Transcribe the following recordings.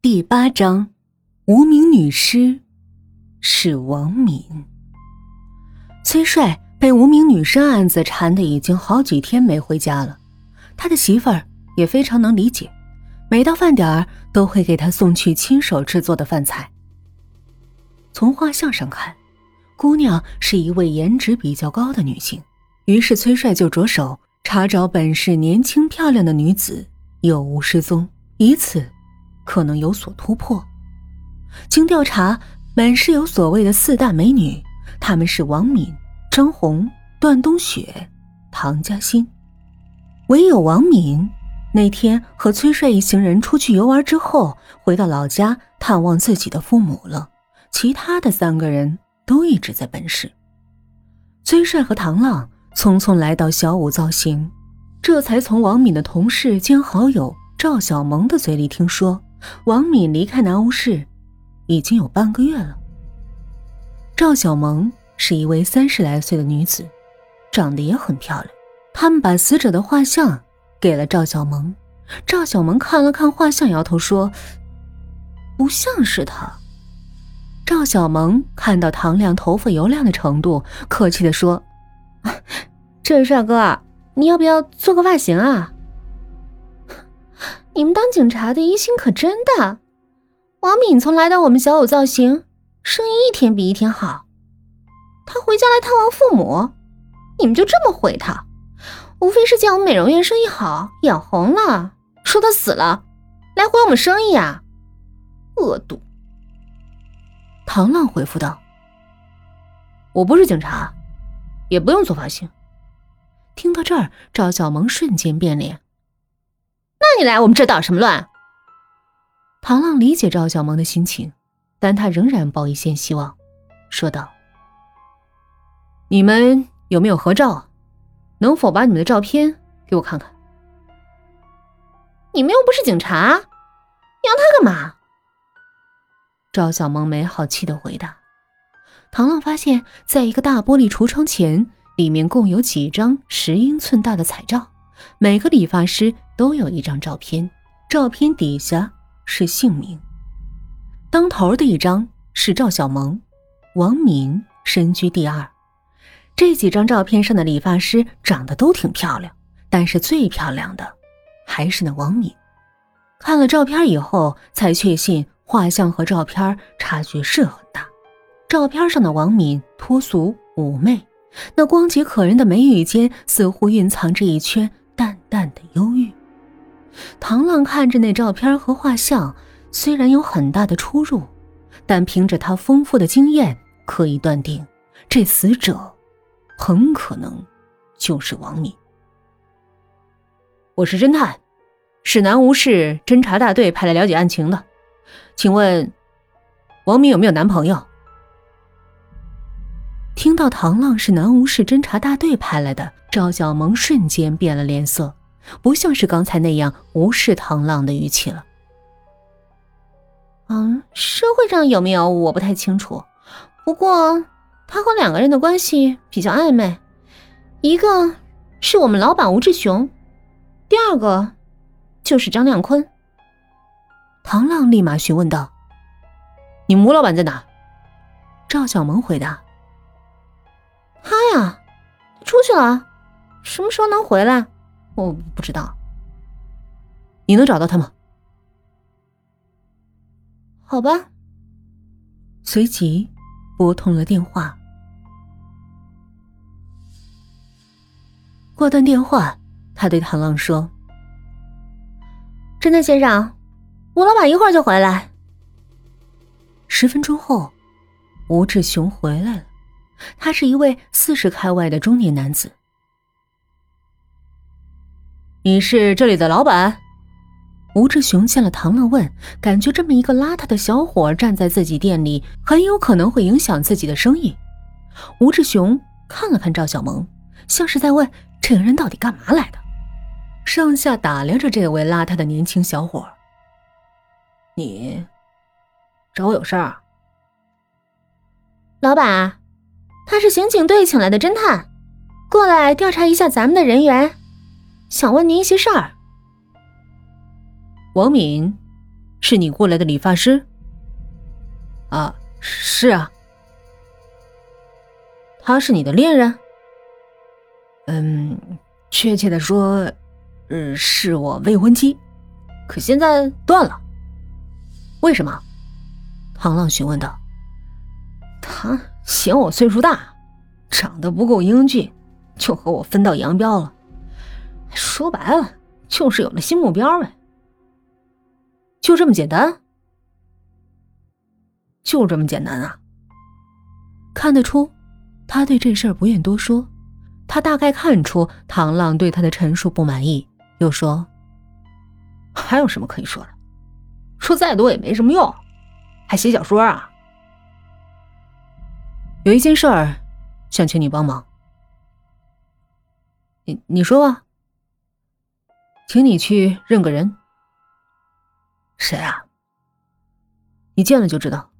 第八章，无名女尸是王敏。崔帅被无名女尸案子缠的已经好几天没回家了，他的媳妇儿也非常能理解，每到饭点儿都会给他送去亲手制作的饭菜。从画像上看，姑娘是一位颜值比较高的女性，于是崔帅就着手查找本市年轻漂亮的女子有无失踪，以此。可能有所突破。经调查，本市有所谓的四大美女，她们是王敏、张红、段冬雪、唐嘉欣。唯有王敏那天和崔帅一行人出去游玩之后，回到老家探望自己的父母了。其他的三个人都一直在本市。崔帅和唐浪匆匆来到小五造型，这才从王敏的同事兼好友赵小萌的嘴里听说。王敏离开南屋市已经有半个月了。赵小萌是一位三十来岁的女子，长得也很漂亮。他们把死者的画像给了赵小萌，赵小萌看了看画像，摇头说：“不像是她。”赵小萌看到唐亮头发油亮的程度，客气的说：“ 这位帅哥，你要不要做个发型啊？”你们当警察的疑心可真大。王敏从来到我们小五造型，生意一天比一天好。他回家来探望父母，你们就这么回他？无非是见我们美容院生意好，眼红了，说他死了，来毁我们生意啊！恶毒。唐浪回复道：“我不是警察，也不用做发型。”听到这儿，赵小萌瞬间变脸。你来我们这捣什么乱？唐浪理解赵小萌的心情，但他仍然抱一线希望，说道：“你们有没有合照？能否把你们的照片给我看看？你们又不是警察，要他干嘛？”赵小萌没好气的回答。唐浪发现，在一个大玻璃橱窗前，里面共有几张十英寸大的彩照。每个理发师都有一张照片，照片底下是姓名。当头的一张是赵小萌，王敏身居第二。这几张照片上的理发师长得都挺漂亮，但是最漂亮的还是那王敏。看了照片以后，才确信画像和照片差距是很大。照片上的王敏脱俗妩媚，那光洁可人的眉宇间似乎蕴藏着一圈。淡的忧郁。唐浪看着那照片和画像，虽然有很大的出入，但凭着他丰富的经验，可以断定，这死者很可能就是王敏。我是侦探，是南吴市侦查大队派来了解案情的，请问，王敏有没有男朋友？听到唐浪是南吴市侦查大队派来的，赵小萌瞬间变了脸色，不像是刚才那样无视唐浪的语气了。嗯，社会上有没有我不太清楚，不过他和两个人的关系比较暧昧，一个是我们老板吴志雄，第二个就是张亮坤。唐浪立马询问道：“你吴老板在哪？”赵小萌回答。他呀，出去了，什么时候能回来？我不知道。你能找到他吗？好吧。随即拨通了电话。挂断电话，他对唐浪说：“侦探先生，吴老板一会儿就回来。”十分钟后，吴志雄回来了。他是一位四十开外的中年男子。你是这里的老板？吴志雄见了唐乐，问：“感觉这么一个邋遢的小伙站在自己店里，很有可能会影响自己的生意。”吴志雄看了看赵小萌，像是在问这个人到底干嘛来的，上下打量着这位邋遢的年轻小伙。你找我有事儿？老板。他是刑警队请来的侦探，过来调查一下咱们的人员，想问您一些事儿。王敏是你过来的理发师？啊，是啊。他是你的恋人？嗯，确切的说，嗯，是我未婚妻，可现在断了。为什么？唐浪询问道。他嫌我岁数大，长得不够英俊，就和我分道扬镳了。说白了，就是有了新目标呗。就这么简单？就这么简单啊！看得出，他对这事儿不愿多说。他大概看出唐浪对他的陈述不满意，又说：“还有什么可以说的？说再多也没什么用，还写小说啊？”有一件事儿，想请你帮忙。你你说吧，请你去认个人。谁啊？你见了就知道。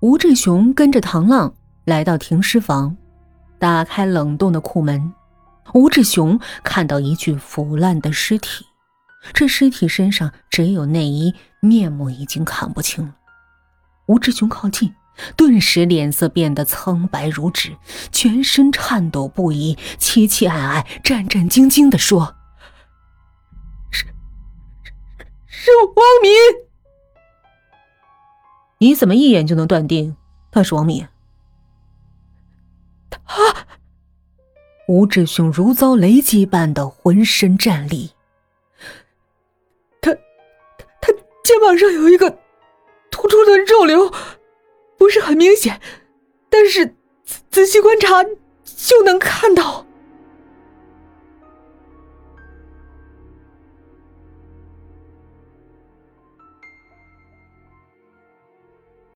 吴志雄跟着唐浪来到停尸房，打开冷冻的库门。吴志雄看到一具腐烂的尸体，这尸体身上只有内衣，面目已经看不清了。吴志雄靠近，顿时脸色变得苍白如纸，全身颤抖不已，凄凄哀哀、战战兢兢的说：“是是王敏，你怎么一眼就能断定他是王敏？”他，吴志雄如遭雷击般的浑身战栗。他，他肩膀上有一个。突出的肉瘤不是很明显，但是仔仔细观察就能看到。